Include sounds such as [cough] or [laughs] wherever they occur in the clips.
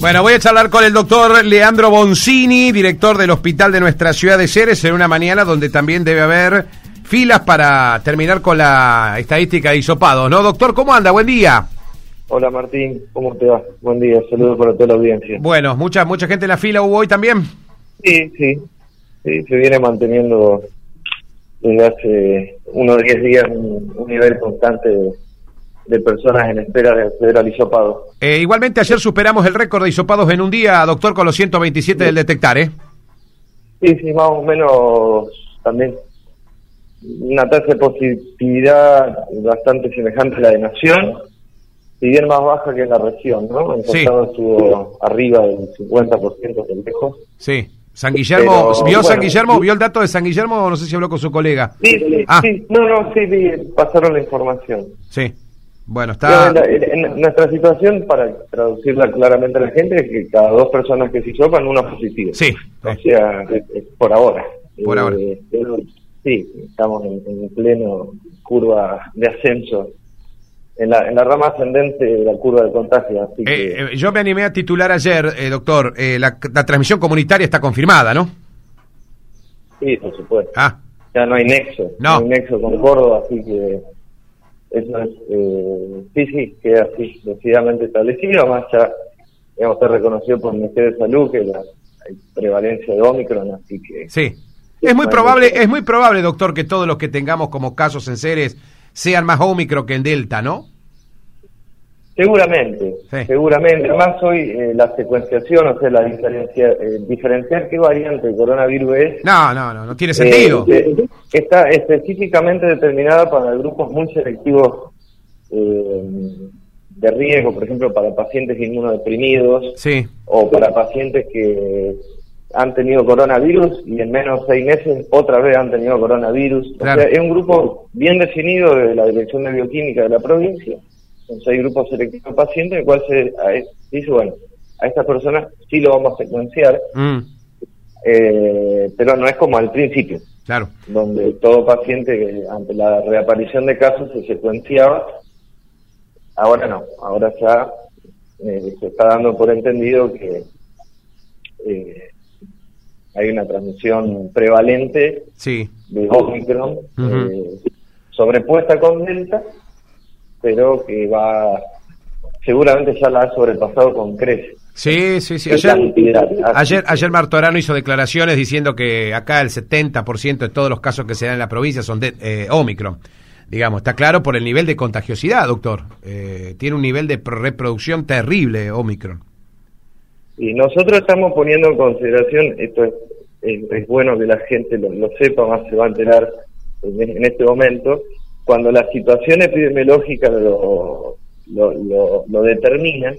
Bueno, voy a charlar con el doctor Leandro Boncini, director del hospital de nuestra ciudad de Ceres, en una mañana donde también debe haber filas para terminar con la estadística de hisopados, ¿no? Doctor, ¿cómo anda? Buen día. Hola Martín, ¿cómo te va? Buen día, saludos para toda la audiencia. Bueno, mucha mucha gente en la fila hubo hoy también. Sí, sí, sí se viene manteniendo desde hace unos 10 días un, un nivel constante de de personas en espera de acceder al hisopado. Eh, igualmente ayer superamos el récord de hisopados en un día, doctor, con los 127 del detectar, ¿eh? Sí, sí, más o menos también una tasa de positividad bastante semejante a la de Nación, si bien más baja que en la región, ¿no? En sí. estuvo arriba del 50% del lejos. Sí. San Guillermo, ¿vio San Guillermo? ¿Vio el dato de San Guillermo? No sé si habló con su colega. Sí, sí, ah. sí. no, no, sí, pasaron la información. Sí. Bueno, está... En, nuestra situación, para traducirla claramente a la gente, es que cada dos personas que se hisopan, una positiva. Sí. O sea, por ahora. Por ahora. Eh, sí, estamos en, pleno curva de ascenso. En la, en la rama ascendente de la curva de contagio. Así eh, eh, yo me animé a titular ayer, doctor, la, la, transmisión comunitaria está confirmada, ¿no? Sí, por supuesto. Ah. Ya no hay nexo. No. no hay nexo con Córdoba, así que eso es, eh, sí, sí, queda así, decididamente establecido, además ya, digamos, está reconocido por el Ministerio de Salud que la, hay prevalencia de Omicron, así que... Sí, es muy probable, es muy probable, doctor, que todos los que tengamos como casos en seres sean más Omicron que en Delta, ¿no? Seguramente, seguramente. Además hoy eh, la secuenciación, o sea, la diferencia, eh, diferenciar qué variante de coronavirus es... No, no, no, no tiene sentido. Eh, está específicamente determinada para grupos muy selectivos de riesgo, por ejemplo, para pacientes inmunodeprimidos sí. o para pacientes que han tenido coronavirus y en menos de seis meses otra vez han tenido coronavirus. O sea, es un grupo bien definido de la Dirección de Bioquímica de la provincia entonces hay grupos selectivos de pacientes en el cual se dice, bueno, a estas personas sí lo vamos a secuenciar, mm. eh, pero no es como al principio, claro. donde todo paciente ante la reaparición de casos se secuenciaba, ahora no, ahora ya eh, se está dando por entendido que eh, hay una transmisión prevalente sí. de Omicron sobrepuesta con Delta pero que va, seguramente ya la ha sobrepasado con creces. Sí, sí, sí. Ayer, ayer, ayer Martorano hizo declaraciones diciendo que acá el 70% de todos los casos que se dan en la provincia son de eh, Omicron. Digamos, está claro por el nivel de contagiosidad, doctor. Eh, tiene un nivel de reproducción terrible Omicron. Y nosotros estamos poniendo en consideración, esto es, es, bueno que la gente lo, lo, sepa, más se va a enterar en este momento, cuando la situación epidemiológica lo, lo, lo, determina,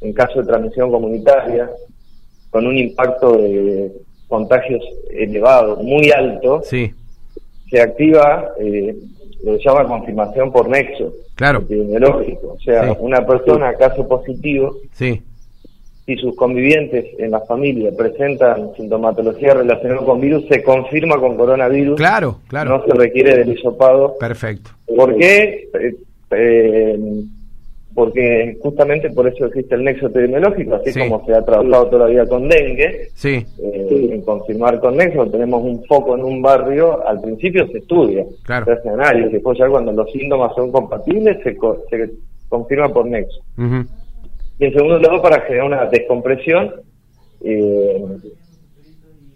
en caso de transmisión comunitaria, con un impacto de contagios elevado, muy alto, sí. se activa eh, lo que se llama confirmación por nexo claro. epidemiológico. O sea, una persona, caso positivo, sí si sus convivientes en la familia presentan sintomatología relacionada con virus, se confirma con coronavirus. Claro, claro. No se requiere del hisopado. Perfecto. ¿Por qué? Eh, eh, porque justamente por eso existe el nexo epidemiológico, así como se ha trabajado todavía con dengue, sí. Eh, en confirmar con nexo, tenemos un foco en un barrio, al principio se estudia, claro. se hace análisis, después ya cuando los síntomas son compatibles se, se confirma por nexo y en segundo lugar para generar una descompresión eh,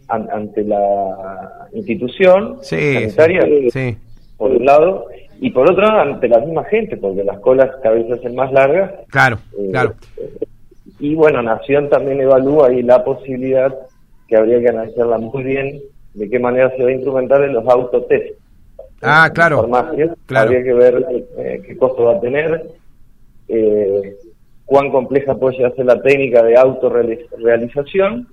ante la institución sanitaria, por un lado, y por otro ante la misma gente, porque las colas cada vez se hacen más largas. Claro, eh, claro. Y bueno, Nación también evalúa ahí la posibilidad, que habría que analizarla muy bien, de qué manera se va a instrumentar en los autotest. Ah, claro. claro. Habría que ver eh, qué costo va a tener. Eh, cuán compleja puede ser la técnica de autorrealización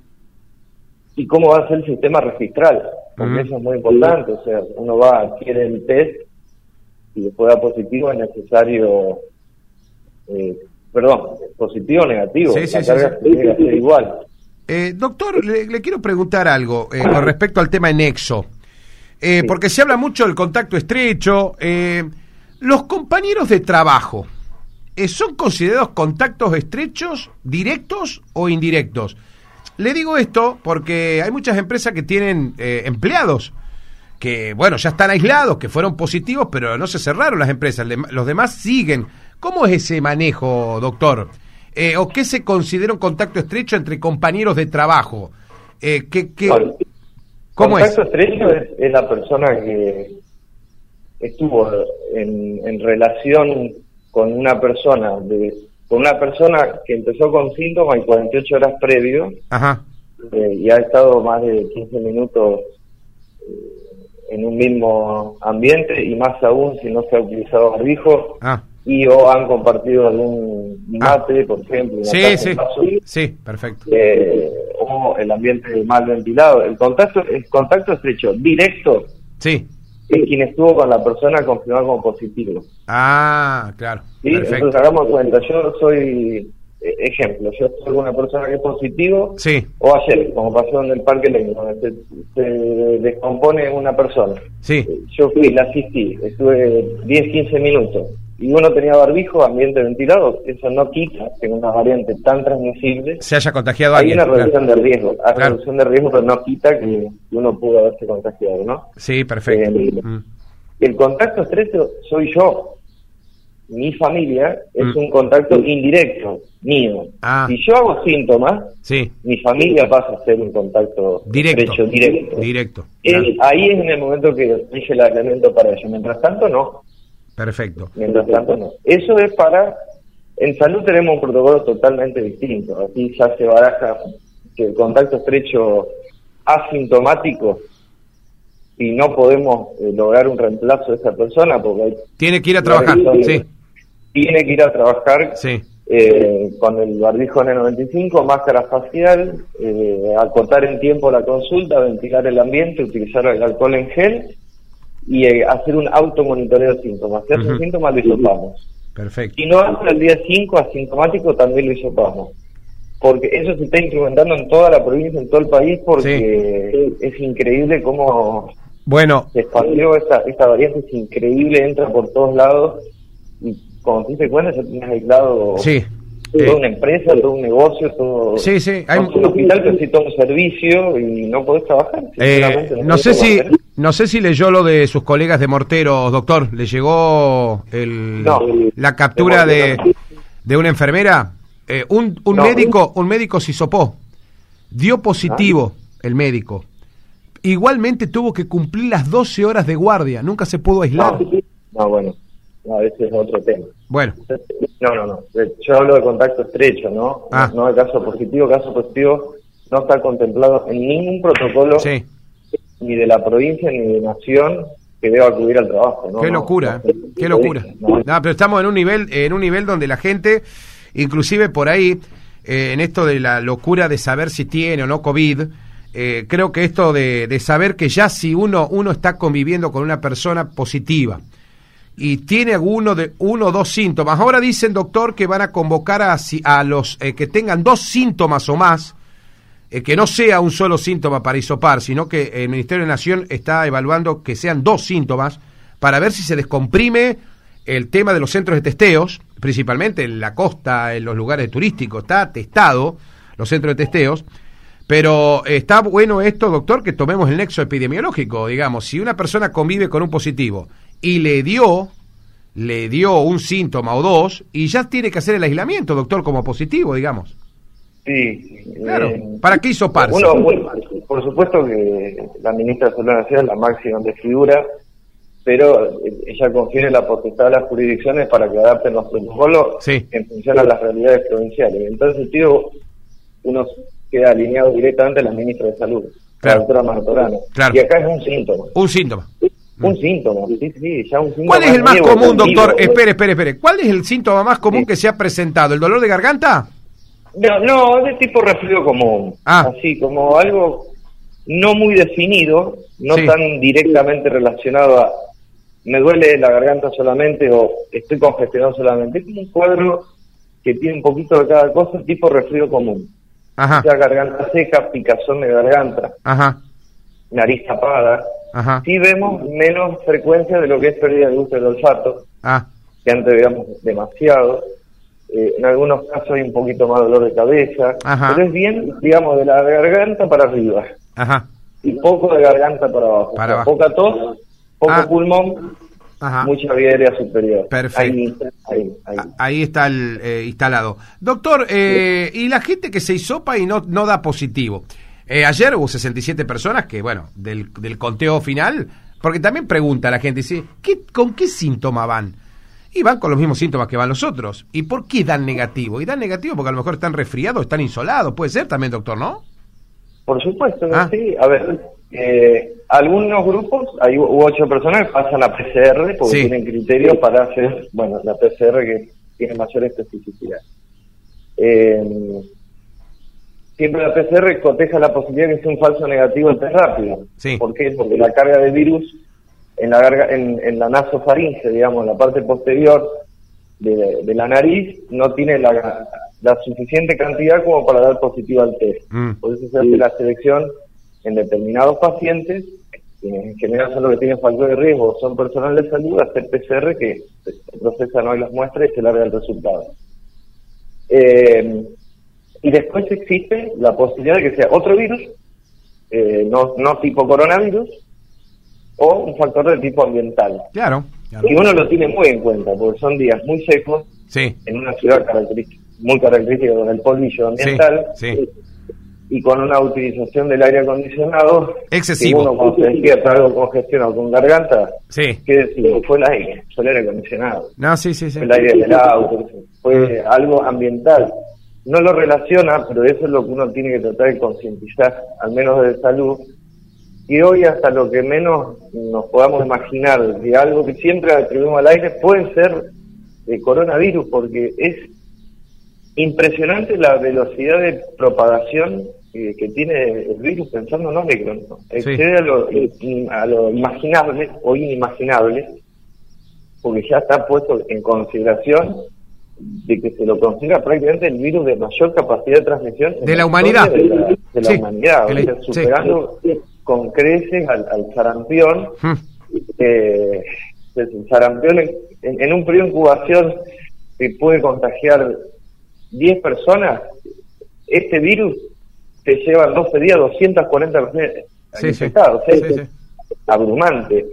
y cómo va a ser el sistema registral, porque eso es muy importante, o sea, uno va, adquiere el test y después da positivo es necesario, eh, perdón, positivo o negativo, sí, sí, carga tiene que ser igual. Eh, doctor, le, quiero preguntar algo eh, con respecto al tema Nexo, eh, porque se habla mucho del contacto estrecho, los compañeros de trabajo, ¿son considerados contactos estrechos, directos o indirectos? Le digo esto porque hay muchas empresas que tienen eh, empleados que, bueno, ya están aislados, que fueron positivos, pero no se cerraron las empresas, los demás siguen. ¿Cómo es ese manejo, doctor? Eh, ¿O qué se considera un contacto estrecho entre compañeros de trabajo? Eh, ¿qué, ¿Cómo contacto estrecho es, la persona que estuvo en, relación con una persona, de, con una persona que empezó con síntomas y 48 horas previo eh, y ha estado más de 15 minutos eh, en un mismo ambiente y más aún si no se ha utilizado barbijo. Ah y o han compartido algún ah. mate, por ejemplo. Sí, sí, sí, perfecto. Eh, o el ambiente mal ventilado. El contacto, el contacto estrecho directo sí. Es quien estuvo con la persona confirmada como positivo. Ah, claro. Perfecto. Entonces hagamos cuenta, yo soy eh, ejemplo, yo soy una persona que es positivo, sí. o ayer, como pasó en el Parque Leño, se, se, descompone una persona. Sí. Yo fui, la asistí, estuve 10, 15 minutos y uno tenía barbijo, ambiente ventilado, eso no quita que en una variante tan transmisible se haya contagiado hay una reducción de riesgo, hay reducción de riesgo, pero no quita que uno pudo haberse contagiado, ¿no? Sí, perfecto. Eh, mm. El contacto estrecho soy yo, mi familia es mm. un contacto indirecto mío. Ah. Si yo hago síntomas, sí. mi familia pasa a ser un contacto directo. Estrecho, directo. directo. ahí es en el momento que dije el aislamiento para ello. Mientras tanto, no. Perfecto. Mientras tanto, no. Eso es para... En salud tenemos un protocolo totalmente distinto. Aquí ya se baraja que el contacto estrecho asintomático y no podemos eh, lograr un reemplazo de esa persona porque tiene que ir a trabajar sí tiene que ir a trabajar sí. eh, con el barbijo N95 máscara facial eh, acotar en tiempo la consulta ventilar el ambiente utilizar el alcohol en gel y eh, hacer un automonitoreo de síntomas. Si hace síntomas, lo hisopamos. Perfecto. Si no hace el día 5 asintomático, también lo hisopamos. Porque eso se está implementando en toda la provincia, en todo el país, porque es increíble cómo bueno. se expandió esta, esta variante, es increíble, entra por todos lados y como te cuenta, se tiene aislado sí toda una empresa, todo un negocio, todo, sí, sí. Hay... un hospital que todo un servicio y no podés trabajar. Eh, no, sé si no sé si leyó lo de sus colegas de Morteros, doctor. ¿Le llegó el, la captura de, de una enfermera? Eh, un un médico un médico se hisopó, dio positivo el médico. Igualmente tuvo que cumplir las 12 horas de guardia, nunca se pudo aislar. No, bueno. No, ese es otro tema. Bueno. No, no, no. Yo hablo de contacto estrecho, ¿no? Ah. No de caso positivo. Caso positivo no está contemplado en ningún protocolo, ni de la provincia ni de nación, que deba acudir al trabajo. ¿no? Qué locura, qué locura. Pero estamos en un nivel, en un nivel donde la gente, inclusive por ahí, eh, en esto de la locura de saber si tiene o no COVID, eh, creo que esto de, de saber que ya si uno, uno está conviviendo con una persona positiva, y tiene alguno de uno o dos síntomas. Ahora dicen, doctor, que van a convocar a, a los eh, que tengan dos síntomas o más, eh, que no sea un solo síntoma para isopar, sino que el Ministerio de Nación está evaluando que sean dos síntomas para ver si se descomprime el tema de los centros de testeos, principalmente en la costa, en los lugares turísticos, está testado los centros de testeos. Pero está bueno esto, doctor, que tomemos el nexo epidemiológico, digamos, si una persona convive con un positivo y le dio, le dio un síntoma o dos y ya tiene que hacer el aislamiento, doctor, como positivo, digamos. Sí. Claro. Eh, ¿Para qué hizo par por supuesto que la ministra de Salud Nacional es la máxima de figura, pero ella confiere la potestad a las jurisdicciones para que adapten los protocolos en función a las realidades provinciales. En tal sentido, uno queda alineado directamente a la ministra de Salud, la doctora Martorano. Claro. Y acá es un síntoma. Un síntoma. Un mm. síntoma, sí, sí, ya un síntoma. ¿Cuál es el más común, doctor? Espere, espere, espere. ¿Cuál es el síntoma más común que se ha presentado? ¿El dolor de garganta? No, no, de tipo resfrío común. Ah. Así como algo no muy definido, no tan directamente relacionado a me duele la garganta solamente o estoy congestionado solamente. Es como un cuadro que tiene un poquito de cada cosa, tipo resfrío común. Ajá. O sea, garganta seca, picazón de garganta, Ajá. nariz tapada, Ajá. sí vemos menos frecuencia de lo que es pérdida de gusto del olfato, ah. que antes veíamos demasiado. Eh, en algunos casos hay un poquito más dolor de cabeza, pero es bien, digamos, de la garganta para arriba. Ajá. Y poco de garganta para abajo. Para Poca tos, poco ah. pulmón, mucha vía aérea superior. Perfecto. Ahí, está el eh, instalado. Doctor, eh, y la gente que se hisopa y no, no da positivo. ayer hubo 67 personas que, bueno, del, del conteo final, porque también pregunta la gente, dice, ¿qué, ¿con qué síntoma van? Y van con los mismos síntomas que van los otros. ¿Y por qué dan negativo? Y dan negativo porque a lo mejor están resfriados, están insolados. Puede ser también, doctor, ¿no? Por supuesto, ah. sí. A ver, eh, algunos grupos, hay ocho personas que pasan a PCR porque tienen criterios para hacer, bueno, la PCR que tiene mayor especificidad. Eh, siempre la PCR coteja la posibilidad de que sea un falso negativo el test rápido. Sí. ¿Por qué? Porque la carga de virus en la, en, en la nasofaringe, digamos, en la parte posterior de, la nariz, no tiene la, la, suficiente cantidad como para dar positivo al test. Mm. Por eso se hace la selección en determinados pacientes, que en general son los que tienen factor de riesgo, son personal de salud, hacer PCR que se procesan hoy las muestras y se larga el resultado. Eh, y después existe la posibilidad de que sea otro virus, eh, no, no tipo coronavirus, o un factor de tipo ambiental. Claro, Y uno lo tiene muy en cuenta, porque son días muy secos sí. en una ciudad característica, muy característica con el polvillo ambiental. Y con una utilización del aire acondicionado excesivo. uno cuando se despierta algo congestionado con garganta, sí. ¿qué decimos? Fue el aire, fue el aire acondicionado. No, sí, sí, sí. Fue el aire del auto, fue mm. algo ambiental. No lo relaciona, pero eso es lo que uno tiene que tratar de concientizar, al menos de salud, y hoy hasta lo que menos nos podamos imaginar de algo que siempre atribuimos al aire puede ser el coronavirus, porque es impresionante la velocidad de propagación que tiene el virus pensando en Omicron. Excede a, lo, a lo imaginable o inimaginable, porque ya está puesto en consideración de que se lo considera prácticamente el virus de mayor capacidad de transmisión de la, humanidad. De la, humanidad, superando con creces al, al sarampión. Hmm. Eh, el sarampión en, un periodo de incubación que puede contagiar 10 personas, este virus te lleva en 12 días 240 personas sí, infectados. abrumante.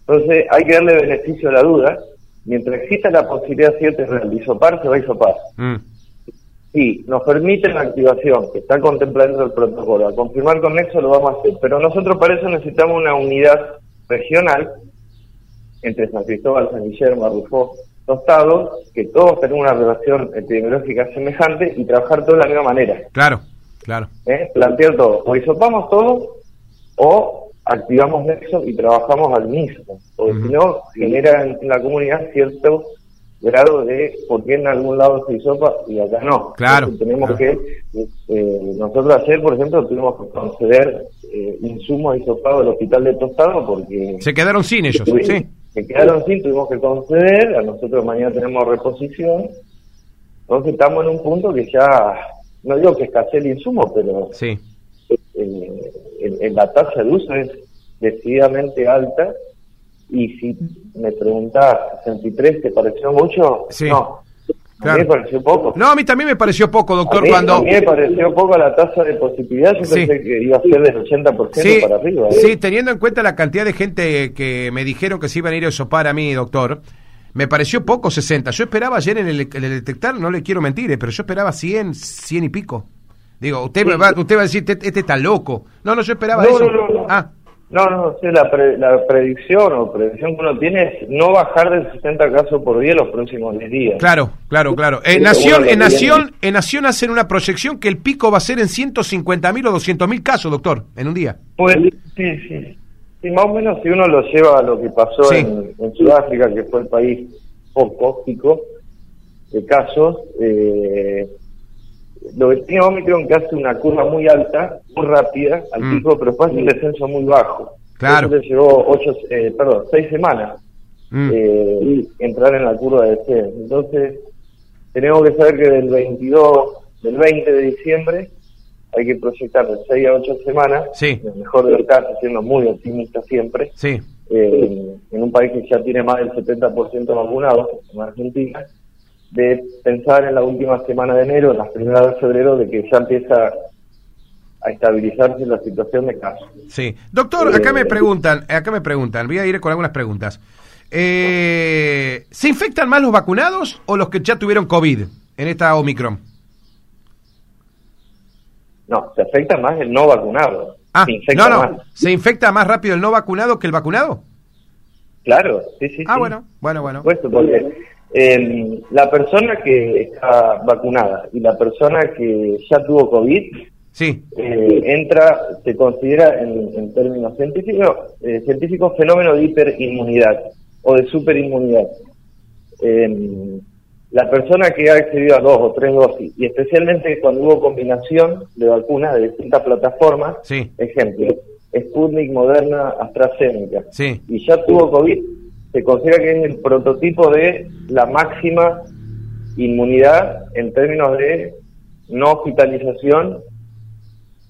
Entonces hay que darle beneficio a la duda. Mientras exista la posibilidad cierta de hisopar, se va a hisopar. Mm. Sí, nos permite la activación, que está contemplando el protocolo. A confirmar con eso lo vamos a hacer. Pero nosotros para eso necesitamos una unidad regional entre San Cristóbal, San Guillermo, Arrufó, Tostado, que todos tenemos una relación epidemiológica semejante y trabajar todos de la misma manera. Claro, claro. ¿Eh? Plantear todo. O hisopamos todo o activamos eso y trabajamos al mismo. Porque si no, genera en la comunidad cierto grado de por qué en algún lado se hisopa y acá no. Claro. tenemos que, eh, nosotros ayer, por ejemplo, tuvimos que conceder eh, insumos hisopados al hospital de Tostado porque... Se quedaron sin ellos, sí. Se quedaron sin, tuvimos que conceder, a nosotros mañana tenemos reposición. Entonces estamos en un punto que ya, no digo que escasee el insumo, pero sí. Eh, la tasa de uso es decididamente alta y si me preguntás, ¿63 te pareció mucho? No. A mí me pareció poco. No, a mí también me pareció poco, doctor. A mí, cuando... me pareció poco la tasa de positividad. Yo pensé que iba a ser del 80% para arriba. ¿eh? Sí, teniendo en cuenta la cantidad de gente que me dijeron que se iban a ir a sopar a mí, doctor, me pareció poco 60. Yo esperaba ayer en el, detectar, no le quiero mentir, eh, pero yo esperaba 100, 100 y pico. Digo, usted, me va, usted va a decir, este, este, está loco. No, no, yo esperaba eso. ah. No, no, sí, la, la predicción o predicción que uno tiene es no bajar del 60 casos por día los próximos 10 días. Claro, claro, claro. En Nación, en Nación, en Nación hacen una proyección que el pico va a ser en 150 mil o 200 mil casos, doctor, en un día. Pues sí, sí. Y más o menos si uno lo lleva a lo que pasó en, Sudáfrica, que fue el país poco pico de casos, eh, lo que tiene Omicron que hace una curva muy alta, muy rápida al mm. pico, pero fue un descenso muy bajo. Claro. Entonces llevó ocho, eh, perdón, seis semanas mm. eh, entrar en la curva de descenso. Entonces, tenemos que saber que del 22, del 20 de diciembre, hay que proyectar de 6 a 8 semanas, sí. el mejor de los casos, siendo muy optimista siempre, sí. eh, en un país que ya tiene más del 70% vacunado, como Argentina, de pensar en la última semana de enero, en las primeras de febrero, de que ya empieza a estabilizarse la situación de casos. Sí. Doctor, acá me preguntan, acá me preguntan, voy a ir con algunas preguntas. Eh, ¿Se infectan más los vacunados o los que ya tuvieron COVID en esta Omicron? No, se afecta más el no vacunado. Ah, no, no. ¿Se infecta más rápido el no vacunado que el vacunado? Claro, sí, sí. Ah, bueno, bueno, bueno. Puesto porque eh, la persona que está vacunada y la persona que ya tuvo COVID, sí. Eh, entra, se considera en, términos científicos, eh, científicos fenómeno de hiperinmunidad o de superinmunidad. Eh, la persona que ha accedido a dos o tres dosis, y especialmente cuando hubo combinación de vacunas de distintas plataformas, ejemplo, Sputnik, Moderna, AstraZeneca, y ya tuvo COVID, se considera que es el prototipo de la máxima inmunidad en términos de no hospitalización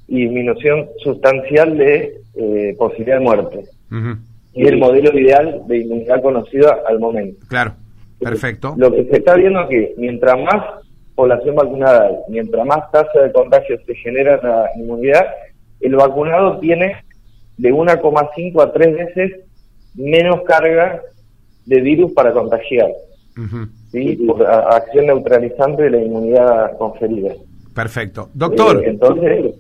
y disminución sustancial de eh, posibilidad de muerte. Y el modelo ideal de inmunidad conocido al momento. Claro. Perfecto. Lo que se está viendo es que mientras más población vacunada mientras más tasa de contagio se genera la inmunidad, el vacunado tiene de 1,5 a 3 veces menos carga de virus para contagiar. ¿sí? Por acción neutralizante de la inmunidad conferida. Perfecto. Doctor. Eh, entonces,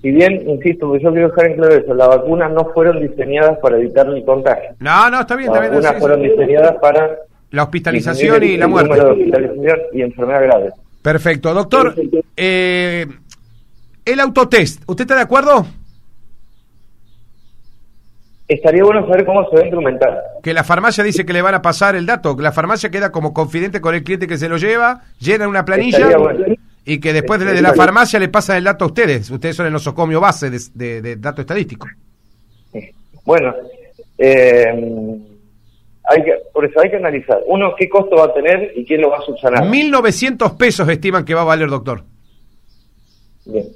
si bien, insisto, yo quiero dejar en claro eso, las vacunas no fueron diseñadas para evitar el contagio. No, no, está bien, las está bien. Las vacunas fueron diseñadas para la hospitalización y la muerte. hospitalización y enfermedad grave. Perfecto. Doctor, eh, el autotest, ¿usted está de acuerdo? Estaría bueno saber cómo se va a instrumentar. Que la farmacia dice que le van a pasar el dato, que la farmacia queda como confidente con el cliente que se lo lleva, llena una planilla y que después de, la farmacia le pasan el dato a ustedes. Ustedes son el nosocomio base de, de, dato estadístico. Bueno, eh, hay que, por eso hay que analizar. Uno, qué costo va a tener y quién lo va a subsanar. 1.900 pesos estiman que va a valer, doctor. Bien.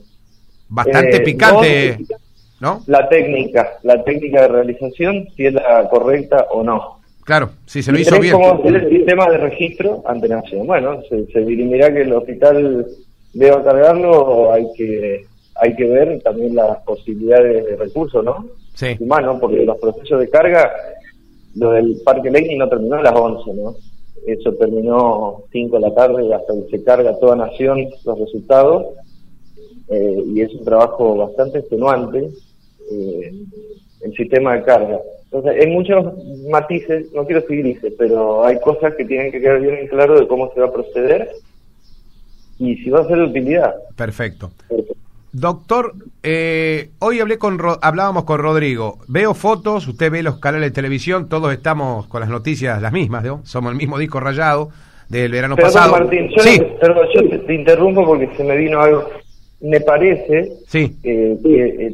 Bastante eh, picante, ¿no? La técnica, la técnica de realización, si es la correcta o no. Claro, si se lo hizo bien. ¿Cómo hacer el sistema de registro ante Nación? Bueno, se, se dirimirá que el hospital deba cargarlo hay que hay que ver también las posibilidades de recursos, ¿no? Sí. Humano, porque los procesos de carga lo del Parque Lenin no terminó a las 11, ¿no? Eso terminó 5 de la tarde hasta que se carga toda Nación los resultados eh, y es un trabajo bastante extenuante eh, el sistema de carga. Entonces, hay muchos matices, no quiero seguir dice, pero hay cosas que tienen que quedar bien en claro de cómo se va a proceder y si va a ser de utilidad. Perfecto. Doctor, eh, hoy hablé con hablábamos con Rodrigo. Veo fotos, usted ve los canales de televisión, todos estamos con las noticias las mismas, ¿no? Somos el mismo disco rayado del verano pasado. Martín, yo, sí. perdón, yo te, interrumpo porque se me vino algo. Me parece sí. eh, que eh,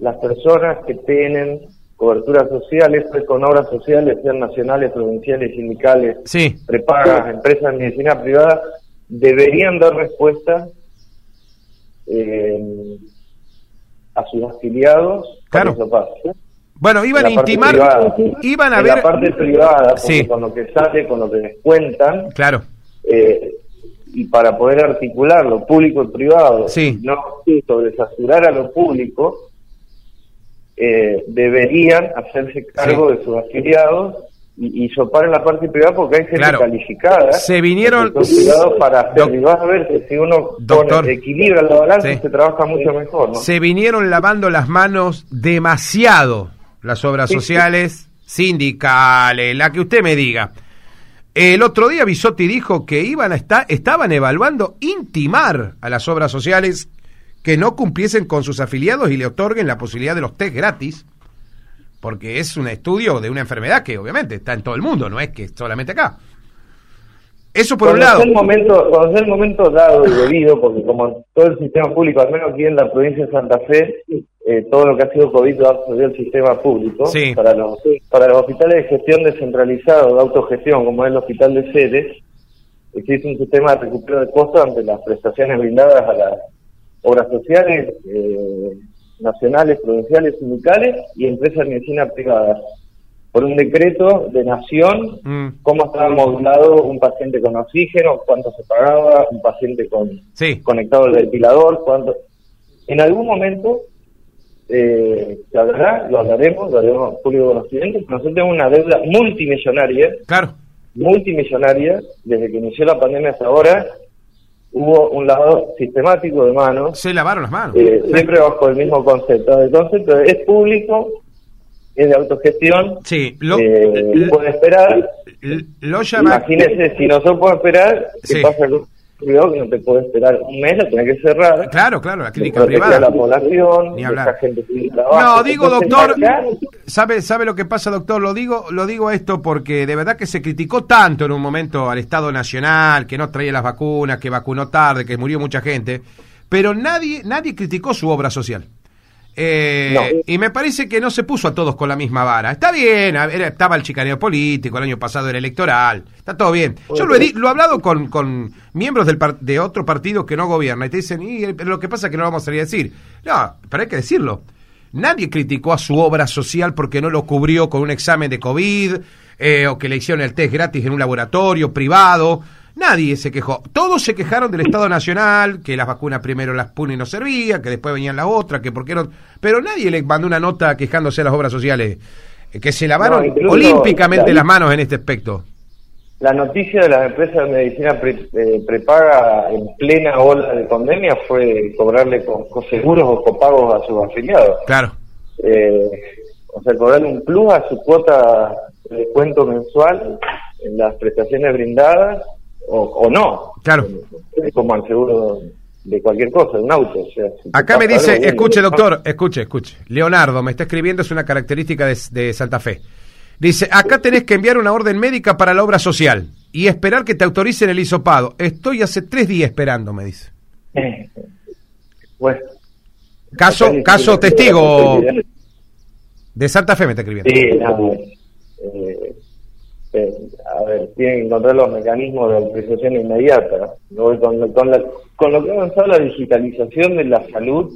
las personas que tienen coberturas sociales, pues con obras sociales, sean nacionales, provinciales, sindicales, sí. prepagas, empresas de medicina privada, deberían dar respuesta eh, a sus afiliados. Claro. Bueno, iban a intimar, iban a ver... La parte privada, con lo que sale, con lo que descuentan. Claro. Eh, y para poder articular lo público y privado, sí. no sobresaturar a lo público, eh, deberían hacerse cargo de sus afiliados y, y sopar en la parte privada porque hay gente calificada. Se vinieron. para hacer. y vas a ver que si uno doctor, equilibra la balanza, se trabaja mucho mejor. ¿no? Se vinieron lavando las manos demasiado las obras sociales, sindicales, la que usted me diga. El otro día Bisotti dijo que iban a estar, estaban evaluando intimar a las obras sociales que no cumpliesen con sus afiliados y le otorguen la posibilidad de los test gratis porque es un estudio de una enfermedad que obviamente está en todo el mundo, no es que solamente acá. Eso por un lado. el momento, cuando sea el momento dado y debido, porque como todo el sistema público, al menos aquí en la provincia de Santa Fe, eh, todo lo que ha sido COVID lo ha absorbido el sistema público. Para, los, para los hospitales de gestión descentralizada de autogestión, como es el hospital de sede, existe un sistema de recupero de costos ante las prestaciones brindadas a las obras sociales, eh, nacionales, provinciales, sindicales y empresas de medicina privada. Por un decreto de nación mm. cómo estaba modulado un paciente con oxígeno, cuánto se pagaba, un paciente con conectado al ventilador, cuánto. En algún momento eh, se hablará, lo hablaremos, lo haremos público conocimiento, nosotros tenemos una deuda multimillonaria, claro. multimillonaria, desde que inició la pandemia hasta ahora, hubo un lavado sistemático de manos. Se lavaron las manos. Eh, siempre bajo el mismo concepto. El concepto es público, es de autogestión. Sí, lo, eh, puede esperar. Lo llama... Imagínese, si nosotros podemos esperar, ¿qué pasa con privado que no te puede esperar un mes, lo tenés que cerrar. Claro, claro, la clínica privada. la población, Ni hablar. Gente trabajo. No, digo, doctor, ¿sabe, ¿sabe lo que pasa, doctor? Lo digo, lo digo esto porque de verdad que se criticó tanto en un momento al Estado Nacional, que no traía las vacunas, que vacunó tarde, que murió mucha gente, pero nadie, nadie criticó su obra social. Eh, y me parece que no se puso a todos con la misma vara. Está bien, estaba el chicaneo político, el año pasado era electoral, está todo bien. Yo lo he, lo he hablado con, con miembros del de otro partido que no gobierna y te dicen, y lo que pasa es que no lo vamos a salir a decir. No, pero hay que decirlo. Nadie criticó a su obra social porque no lo cubrió con un examen de COVID eh, o que le hicieron el test gratis en un laboratorio privado Nadie se quejó. Todos se quejaron del Estado Nacional, que las vacunas primero las y no servía, que después venían las otras, que por qué no. Pero nadie le mandó una nota quejándose de las obras sociales, eh, que se lavaron olímpicamente las manos en este aspecto. La noticia de las empresas de medicina eh, prepaga en plena ola de pandemia fue cobrarle con, seguros o copagos a sus afiliados. Claro. Eh, o sea, cobrarle un plus a su cuota de descuento mensual en las prestaciones brindadas o, no. Claro. Es como al seguro de cualquier cosa, de un auto. Acá me dice, escuche doctor, escuche, escuche. Leonardo me está escribiendo, es una característica de, Santa Fe. Dice, acá tenés que enviar una orden médica para la obra social y esperar que te autoricen el hisopado. Estoy hace tres días esperando, me dice. [laughs] bueno. Caso, caso testigo de Santa Fe me está escribiendo. Sí, eh, eh, a ver, tienen que encontrar los mecanismos de autorización inmediata. Con, con, lo que ha avanzado la digitalización de la salud,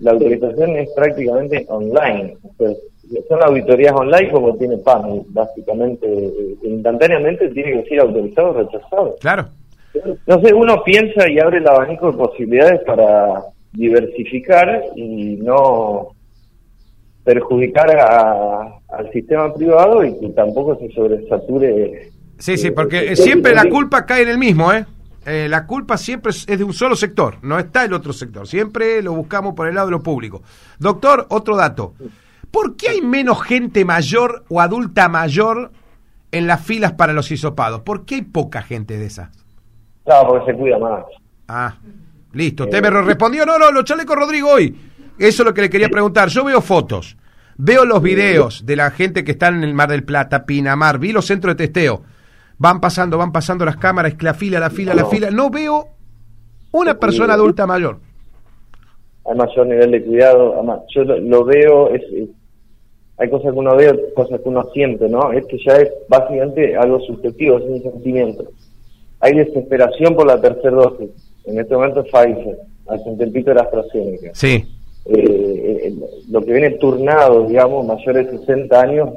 la autorización es prácticamente online. son auditorías online como tiene PAN, básicamente, eh, instantáneamente tiene que ser autorizado o rechazado. Claro. No sé, uno piensa y abre el abanico de posibilidades para diversificar y no perjudicar al sistema privado y que tampoco se sobresature. Sí, sí, porque siempre la culpa cae en el mismo, ¿eh? ¿eh? la culpa siempre es de un solo sector, no está el otro sector. Siempre lo buscamos por el lado de lo público. Doctor, otro dato. ¿Por qué hay menos gente mayor o adulta mayor en las filas para los hisopados? ¿Por qué hay poca gente de esas? Claro, porque se cuida más. Ah, listo. Usted me respondió, no, no, lo chale con Rodrigo hoy. Eso es lo que le quería preguntar. Yo veo fotos, veo los videos de la gente que está en el Mar del Plata, Pinamar, vi los centros de testeo. Van pasando, van pasando las cámaras, la fila, la fila, la fila. No veo una persona adulta mayor. Hay mayor nivel de cuidado. Yo lo, veo, es, hay cosas que uno ve, cosas que uno siente, ¿no? Esto ya es básicamente algo subjetivo, es un sentimiento. Hay desesperación por la tercera dosis. En este momento Pfizer, hace un tempito de AstraZeneca. Sí eh, lo que viene turnado, digamos, mayores de 60 años,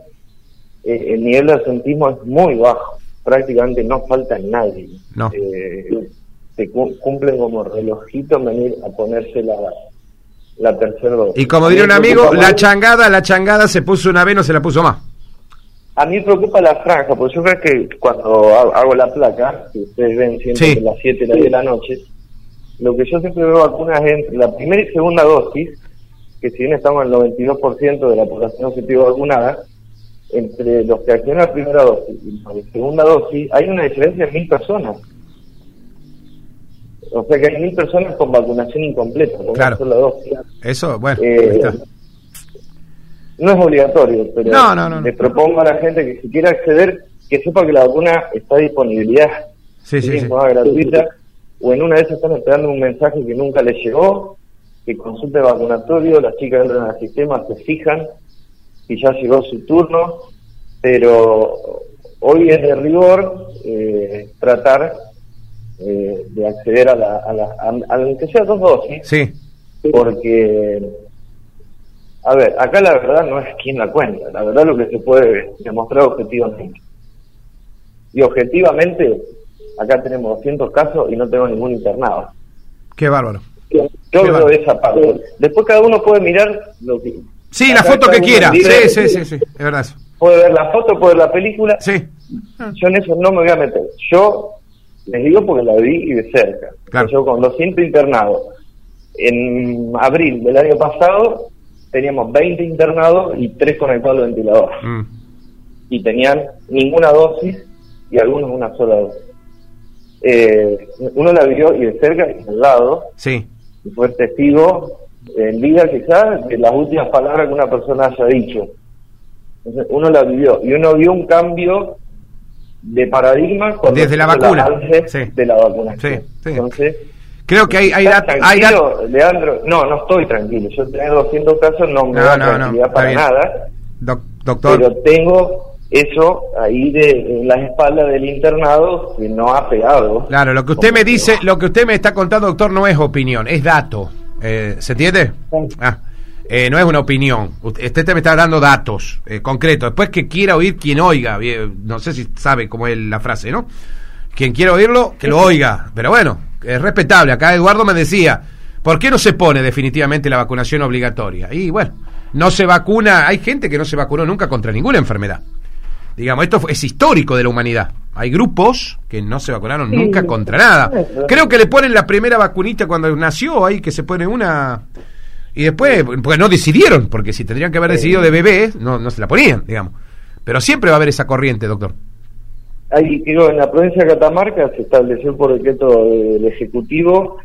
eh, el nivel de asentismo es muy bajo, prácticamente no falta nadie. No. Eh, se cumplen como relojito venir a ponerse la, la tercera dosis. Y como diría un amigo, la changada, la changada se puso una vez, no se la puso más. A mí me preocupa la franja, porque yo creo que cuando hago la placa, que ustedes ven siempre las 7 y las 10 de la noche, lo que yo siempre veo vacunas entre la primera y segunda dosis, que si bien estamos en el 92% de la población objetivo vacunada, entre los que accionan la primera dosis y la segunda dosis, hay una diferencia de mil personas. O sea que hay mil personas con vacunación incompleta, con claro. una sola dosis. Eso, bueno, eh, no es obligatorio, pero le propongo a la gente que si quiere acceder, que sepa que la vacuna está a disponibilidad, sí, sí, sí. gratuita o en una de esas están esperando un mensaje que nunca les llegó, que consulte vacunatorio, las chicas entran al sistema, se fijan y ya llegó su turno, pero hoy es de rigor eh, tratar eh, de acceder a la, a la a, sea dos dosis, sí. porque A ver, acá la verdad no es quien la cuenta, la verdad lo que se puede demostrar objetivamente. Y objetivamente, acá tenemos 200 casos y no tengo ningún internado. Qué bárbaro. Yo, veo esa parte. Después cada uno puede mirar lo que... Sí, la foto que quiera. Sí, sí, sí, sí, es verdad eso. Puede ver la foto, puede ver la película. Sí. Yo en eso no me voy a meter. Yo les digo porque la vi y de cerca. Yo con 200 internados. En abril del año pasado teníamos 20 internados y 3 conectados al ventilador. Mm. Y tenían ninguna dosis y algunos una sola dosis. Eh, uno la vio y de cerca y al lado. Sí. Y fue testigo en vida quizás de las últimas palabras que una persona haya dicho. Entonces, uno la vivió y uno vio un cambio de paradigma con desde la vacuna de la vacuna. Entonces, creo que hay hay, hay Leandro, no, no estoy tranquilo. Yo tengo 200 casos, no me da tranquilidad para nada. doctor. Pero tengo eso ahí de en las espaldas del internado que no ha pegado. Claro, lo que usted me dice, lo que usted me está contando, doctor, no es opinión, es dato. Eh, ¿Se entiende? Ah. Eh, no es una opinión. Usted me está dando datos eh, concretos. Después que quiera oír, quien oiga. No sé si sabe cómo es la frase, ¿no? Quien quiera oírlo, que lo oiga. Pero bueno, es respetable. Acá Eduardo me decía, ¿por qué no se pone definitivamente la vacunación obligatoria? Y bueno, no se vacuna. Hay gente que no se vacunó nunca contra ninguna enfermedad. Digamos, esto es histórico de la humanidad. Hay grupos que no se vacunaron nunca contra nada. Creo que le ponen la primera vacunita cuando nació, ahí que se pone una y después, porque no decidieron, porque si tendrían que haber decidido de bebés, no, no se la ponían, digamos. Pero siempre va a haber esa corriente, doctor. Ahí, digo, en la provincia de Catamarca se estableció por decreto del Ejecutivo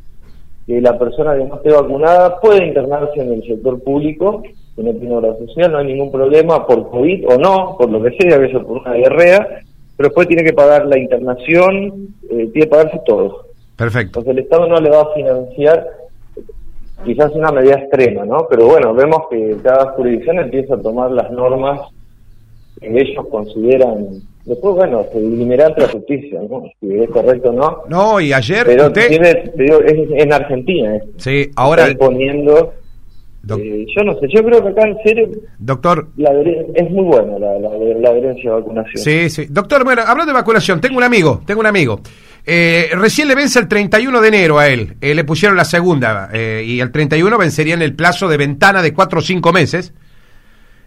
que la persona que no esté vacunada puede internarse en el sector público, que no tiene obra social, no hay ningún problema por COVID o no, por lo que sea, que eso por una diarrea, pero después tiene que pagar la internación, eh, tiene que pagarse todo. Perfecto. Entonces el Estado no le va a financiar quizás una medida extrema, ¿no? Pero bueno, vemos que cada jurisdicción empieza a tomar las normas que ellos consideran. Después, bueno, se dirimirá la justicia, ¿no? Si es correcto o no. No, y ayer. Pero usted... tiene, es en Argentina. ¿eh? Sí, ahora. poniendo. Eh, yo no sé, yo creo que acá en serio. Doctor. La, es muy buena la, la, la, adherencia de vacunación. Sí, sí. Doctor, bueno, hablando de vacunación, tengo un amigo, tengo un amigo. Eh, recién le vence el 31 de enero a él. Eh, le pusieron la segunda y el 31 vencería en el plazo de ventana de 4 o 5 meses.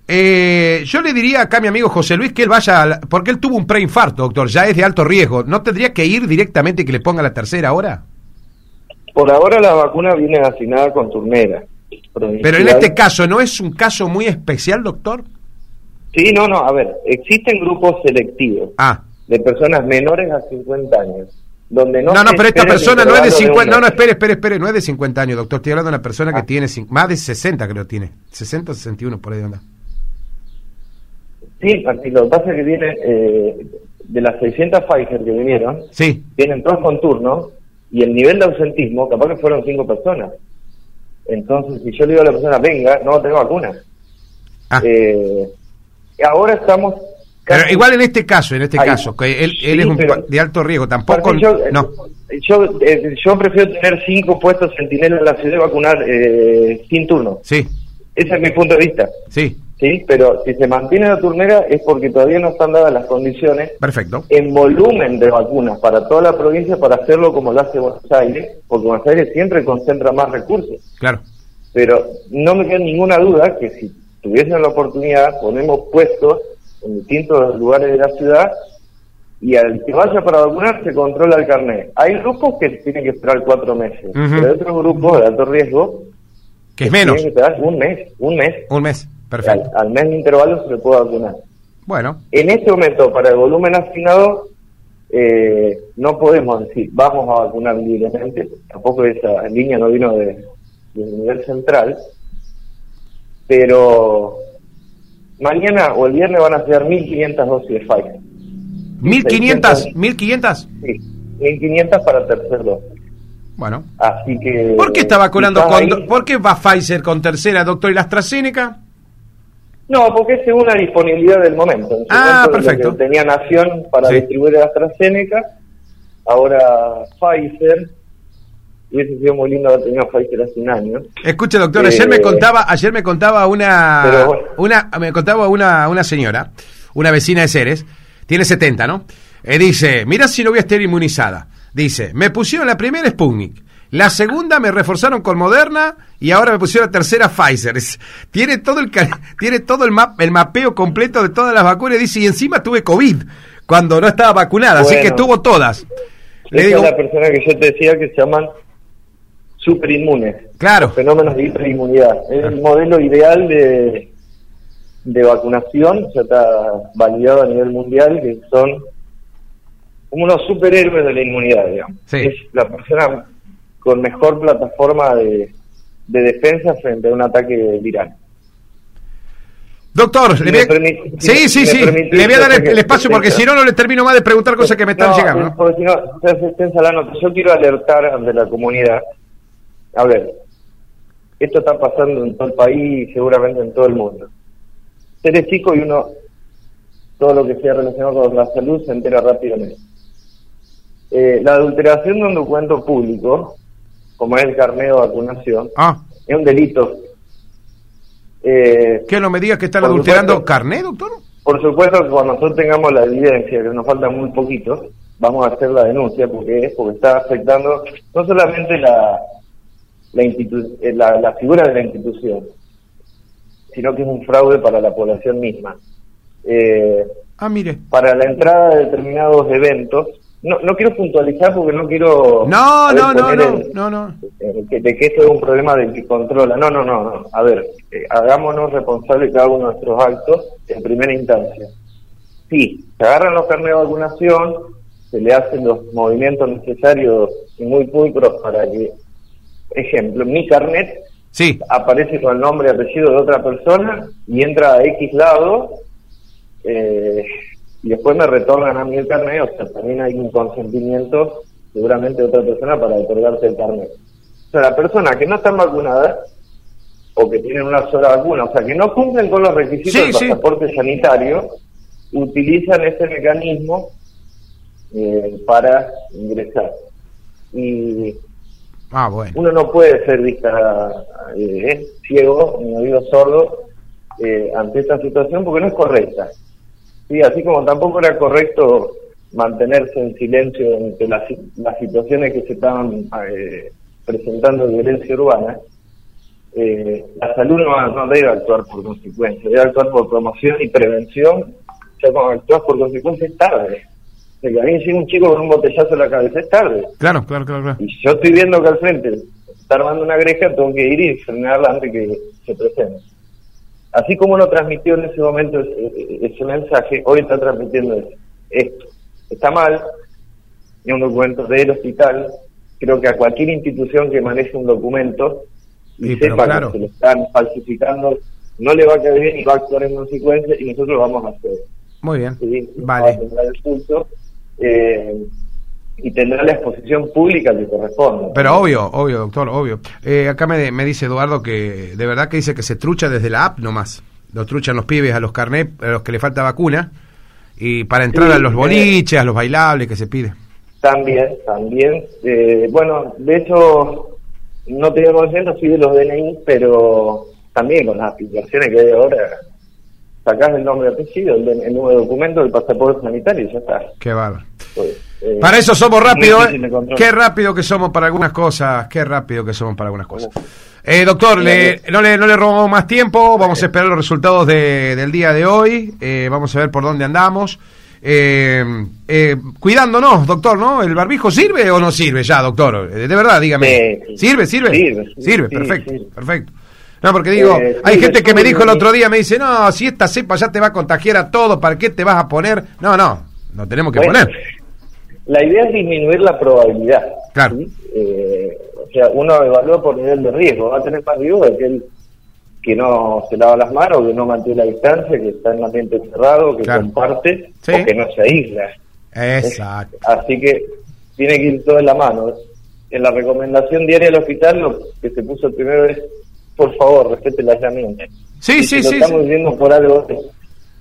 Yo le diría acá a mi amigo José Luis que él vaya, porque él tuvo un preinfarto, doctor, ya es de alto riesgo. ¿No tendría que ir directamente y que le ponga la tercera ahora? Por ahora la vacuna viene asignada con turnera. Pero en este caso, ¿no es un caso muy especial, doctor? Sí, no, no, a ver, existen grupos selectivos ah. de personas menores a 50 años donde no... No, no, pero esta persona no es de 50, no, no, espere, espere, espere, no es de 50 años, doctor, estoy hablando de una persona que ah. tiene más de 60 creo tiene, 60 o 61 por ahí anda. Sí, lo que pasa es que viene eh, de las 600 Pfizer que vinieron, sí. vienen todos con turno y el nivel de ausentismo, capaz que fueron 5 personas. Entonces, si yo le digo a la persona, venga, no tengo vacuna. Ah. Eh, ahora estamos pero igual en este caso, en este caso, que él, él es un, de alto riesgo, tampoco... Yo, no. yo, eh, yo prefiero tener cinco puestos centinelas en la ciudad y vacunar eh, sin turno. Sí. Ese es mi punto de vista. Sí. Sí, pero si se mantiene la turnera es porque todavía no están dadas las condiciones Perfecto. en volumen de vacunas para toda la provincia para hacerlo como lo hace Buenos Aires, porque Buenos Aires siempre concentra más recursos. Claro. Pero no me queda ninguna duda que si tuviesen la oportunidad, ponemos puestos en distintos lugares de la ciudad y al que vaya para vacunar se controla el carnet. Hay grupos que tienen que esperar cuatro meses, pero hay otros grupos de alto riesgo que es menos. Tienen que esperar un mes, un mes. Un mes, perfecto. Al, mes de intervalo se le puede vacunar. Bueno. En este momento, para el volumen asignado, eh, no podemos decir vamos a vacunar libremente, tampoco esa línea no vino de, del nivel central, pero mañana o el viernes van a ser 1.500 dosis de Pfizer. ¿1.500? ¿1.500? Sí, 1.500 para tercer dosis. Bueno. Así que... ¿Por qué está vacunando con... ¿Por qué va Pfizer con tercera, doctor, y la AstraZeneca? No, porque es según la disponibilidad del momento. ah, perfecto. tenía Nación para distribuir la AstraZeneca, ahora Pfizer hubiese sido muy lindo haber tenido Pfizer hace un año. Escuche, doctor, ayer me eh, contaba, ayer me contaba una, una, me contaba una, una señora, una vecina de Ceres, tiene 70, ¿no? Eh, dice, mira si no voy a estar inmunizada. Dice, me pusieron la primera Sputnik, la segunda me reforzaron con Moderna y ahora me pusieron la tercera Pfizer. tiene todo el [laughs] tiene todo el, map, el mapeo completo de todas las vacunas. Dice, y encima tuve COVID cuando no estaba vacunada, así que tuvo todas. Le digo, es la persona que yo te decía que se llaman superinmunes. Claro. fenómenos de hiperinmunidad. Es el modelo ideal de, de vacunación, ya está validado a nivel mundial, que son como unos superhéroes de la inmunidad, digamos. Es la persona con mejor plataforma de, defensa frente a un ataque viral. Doctor, le voy... sí, sí, sí, le voy a dar el, espacio porque si no, no le termino más de preguntar cosas que me están llegando. ¿no? Porque si no, yo quiero alertar ante la comunidad a ver, esto está pasando en todo el país y seguramente en todo el mundo. Eres chico y uno, todo lo que sea relacionado con la salud se entera rápidamente. Eh, la adulteración de un documento público, como es el carnet de vacunación, ah. es un delito. Eh, ¿Qué no me digas que están adulterando carnet, doctor? Por supuesto que cuando nosotros tengamos la evidencia, que nos falta muy poquito, vamos a hacer la denuncia porque es porque está afectando no solamente la, eh, la, la, figura de la institución, sino que es un fraude para la población misma. Eh, ah, mire. Para la entrada de determinados eventos, no, no quiero puntualizar porque no quiero... No, no, no, no, no, de que esto es un problema del que controla. No, no, no, no. A ver, eh, hagámonos responsables cada uno de nuestros actos en primera instancia. Sí, se agarran los carnes de vacunación, se le hacen los movimientos necesarios y muy pulcros para que ejemplo, mi carnet sí. aparece con el nombre y apellido de otra persona y entra a X lado eh, y después me retornan a mí el carnet, o sea, también hay un consentimiento seguramente de otra persona para otorgarte el carnet. O sea, la persona que no está vacunada o que tienen una sola vacuna, o sea, que no cumplen con los requisitos del pasaporte sanitario, utilizan ese mecanismo eh, para ingresar. Y Ah, bueno. Uno no puede ser vista eh, ciego ni oído sordo eh, ante esta situación porque no es correcta. Sí, así como tampoco era correcto mantenerse en silencio ante las, las situaciones que se estaban eh, presentando de violencia urbana, eh, la salud no, no, debe actuar por consecuencia, debe actuar por promoción y prevención. Ya cuando actúas por consecuencia es tarde de que a mí sigue un chico con un botellazo en la cabeza es tarde. Claro, claro, claro, Y yo estoy viendo que al frente está armando una greja, tengo que ir y frenarla antes que se presente. Así como lo transmitió en ese momento ese, mensaje, hoy está transmitiendo esto. Está mal, es un documento del hospital, creo que a cualquier institución que maneje un documento y sepa que se lo están falsificando, no le va a caer bien y va a actuar en consecuencia y nosotros lo vamos a hacer. Muy bien, vale. eh, y tendrá la exposición pública que corresponde. Pero obvio, obvio, doctor, obvio. Eh, acá me, me, dice Eduardo que de verdad que dice que se trucha desde la app nomás. Lo truchan los pibes a los carnet, a los que le falta vacuna, y para entrar a los boliches, a los bailables que se pide. También, también. Eh, bueno, de hecho, no tengo conocimiento, sí de los DNI, pero también con las aplicaciones que hay ahora, sacás el nombre de apellido, el, el, nuevo documento del pasaporte sanitario y ya está. Qué bárbaro. Pues, eh, para eso somos rápidos, ¿eh? qué rápido que somos para algunas cosas, qué rápido que somos para algunas cosas. Eh, doctor, le, no, le, no le robamos más tiempo, vamos a esperar los resultados de, del día de hoy, eh, vamos a ver por dónde andamos. Eh, eh, cuidándonos, doctor, ¿no? ¿El barbijo sirve o no sirve ya, doctor? De verdad, dígame. ¿Sirve, sirve? Sirve, sirve perfecto, perfecto. No, porque digo, eh, hay gente que me dijo el otro día, me dice, no, si esta cepa ya te va a contagiar a todo, ¿para qué te vas a poner? No, no, no tenemos que poner. La idea es disminuir la probabilidad. Claro. Eh, o sea, uno evalúa por nivel de riesgo. Va a tener más riesgo aquel que no se lava las manos, que no mantiene la distancia, que está en un ambiente cerrado, que comparte o que no se aísla. Exacto. Así que tiene que ir todo en la mano. En la recomendación diaria del hospital, lo que se puso primero es por favor, respete la aislamiento. Sí, sí, sí. estamos viendo por algo,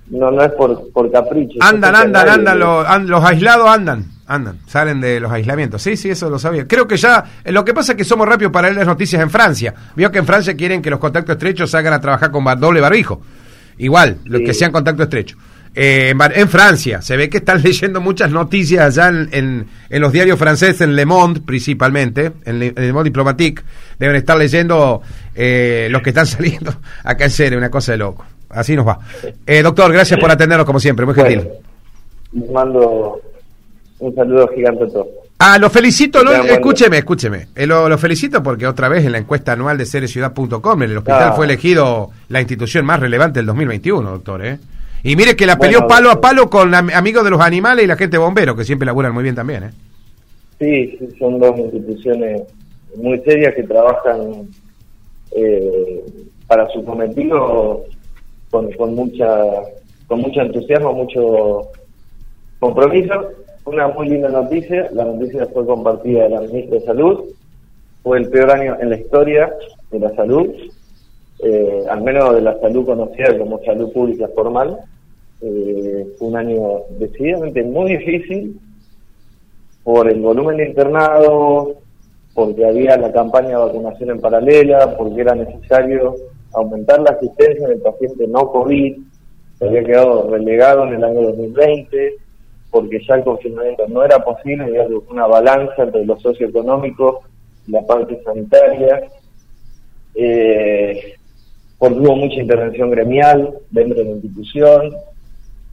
no, no es por, por capricho. Andan, andan, andan, los, los aislados andan, Andan, salen de los aislamientos. Sí, sí, eso lo sabía. Creo que ya, eh, lo que pasa es que somos rápidos para leer las noticias en Francia. Vio que en Francia quieren que los contactos estrechos salgan a trabajar con doble barbijo. Igual, los que sean contacto estrecho. Eh, en, Francia, se ve que están [laughs] leyendo muchas noticias allá en, en, los diarios franceses, en Le Monde principalmente, en Le, Monde Diplomatique, deben estar leyendo eh, los que están [laughs] saliendo acá en serio, una cosa de loco. Así nos va. Eh, doctor, gracias por atendernos como siempre, muy gentil. Mando un saludo gigante a todos. Ah, lo felicito, escúcheme, escúcheme. Eh, lo, felicito porque otra vez en la encuesta anual de cereciudad.com el hospital ah. fue elegido la institución más relevante del 2021, doctor. ¿eh? Y mire que la peleó palo a palo con amigos de los animales y la gente bombero, que siempre laburan muy bien también. ¿eh? Sí, son dos instituciones muy serias que trabajan eh, para su cometido con, con mucha con mucho entusiasmo, mucho compromiso una muy linda noticia, la noticia fue compartida de la ministra de Salud, fue el peor año en la historia de la salud, eh, al menos de la salud conocida como salud pública formal. Eh, fue un año decididamente muy difícil por el volumen de internados, porque había la campaña de vacunación en paralela, porque era necesario aumentar la asistencia del paciente no COVID, que había quedado relegado en el año 2020 porque ya el confinamiento no era posible, había una balanza entre lo socioeconómico y la parte sanitaria, eh, porque hubo mucha intervención gremial dentro de la institución.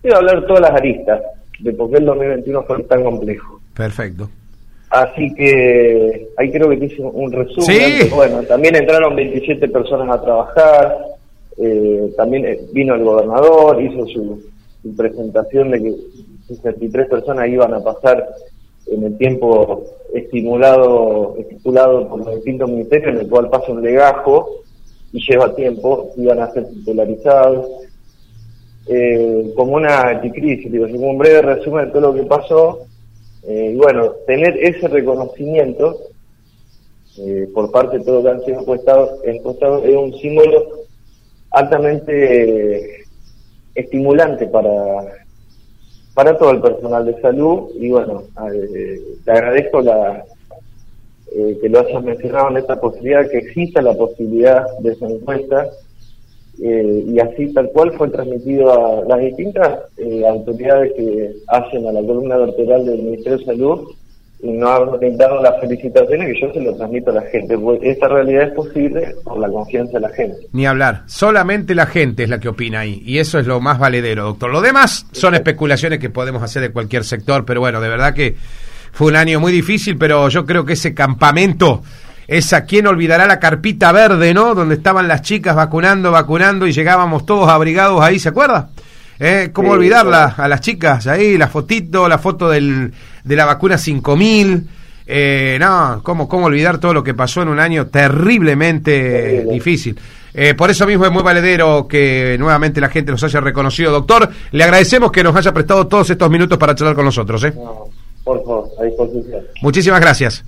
Quiero hablar todas las aristas de por qué el 2021 fue tan complejo. Perfecto. Así que ahí creo que te hice un resumen. Bueno, también entraron 27 personas a trabajar, eh, también eh, vino el gobernador, hizo su presentación de que 63 personas iban a pasar en el tiempo estimulado, estipulado por los distintos ministerios, en el cual pasa un legajo y lleva tiempo, iban a ser titularizados. Eh, como una anticrisis, digo, como un breve resumen de todo lo que pasó. Eh, y bueno, tener ese reconocimiento eh, por parte de todo lo que han sido encuestados, es un símbolo altamente estimulante para para todo el personal de salud y bueno, eh, te agradezco la eh, que lo hayas mencionado en esta posibilidad, que exista la posibilidad de esa encuesta eh, y así tal cual fue transmitido a las distintas autoridades que hacen a la columna vertebral del Ministerio de Salud y no han dado las felicitaciones que yo se lo transmito a la gente. esta realidad es posible por la confianza de la gente. Ni hablar, solamente la gente es la que opina ahí y eso es lo más valedero, doctor. Lo demás son especulaciones que podemos hacer de cualquier sector, pero bueno, de verdad que fue un año muy difícil, pero yo creo que ese campamento esa quién olvidará la carpita verde, ¿no? Donde estaban las chicas vacunando, vacunando y llegábamos todos abrigados ahí, ¿se acuerda? ¿Eh? ¿Cómo olvidarla a las chicas ahí? La fotito, la foto del, de la vacuna 5000. Eh, no, ¿cómo, ¿cómo olvidar todo lo que pasó en un año terriblemente difícil? Eh, por eso mismo es muy valedero que nuevamente la gente nos haya reconocido. Doctor, le agradecemos que nos haya prestado todos estos minutos para charlar con nosotros. ¿eh? por favor, a disposición. Muchísimas gracias.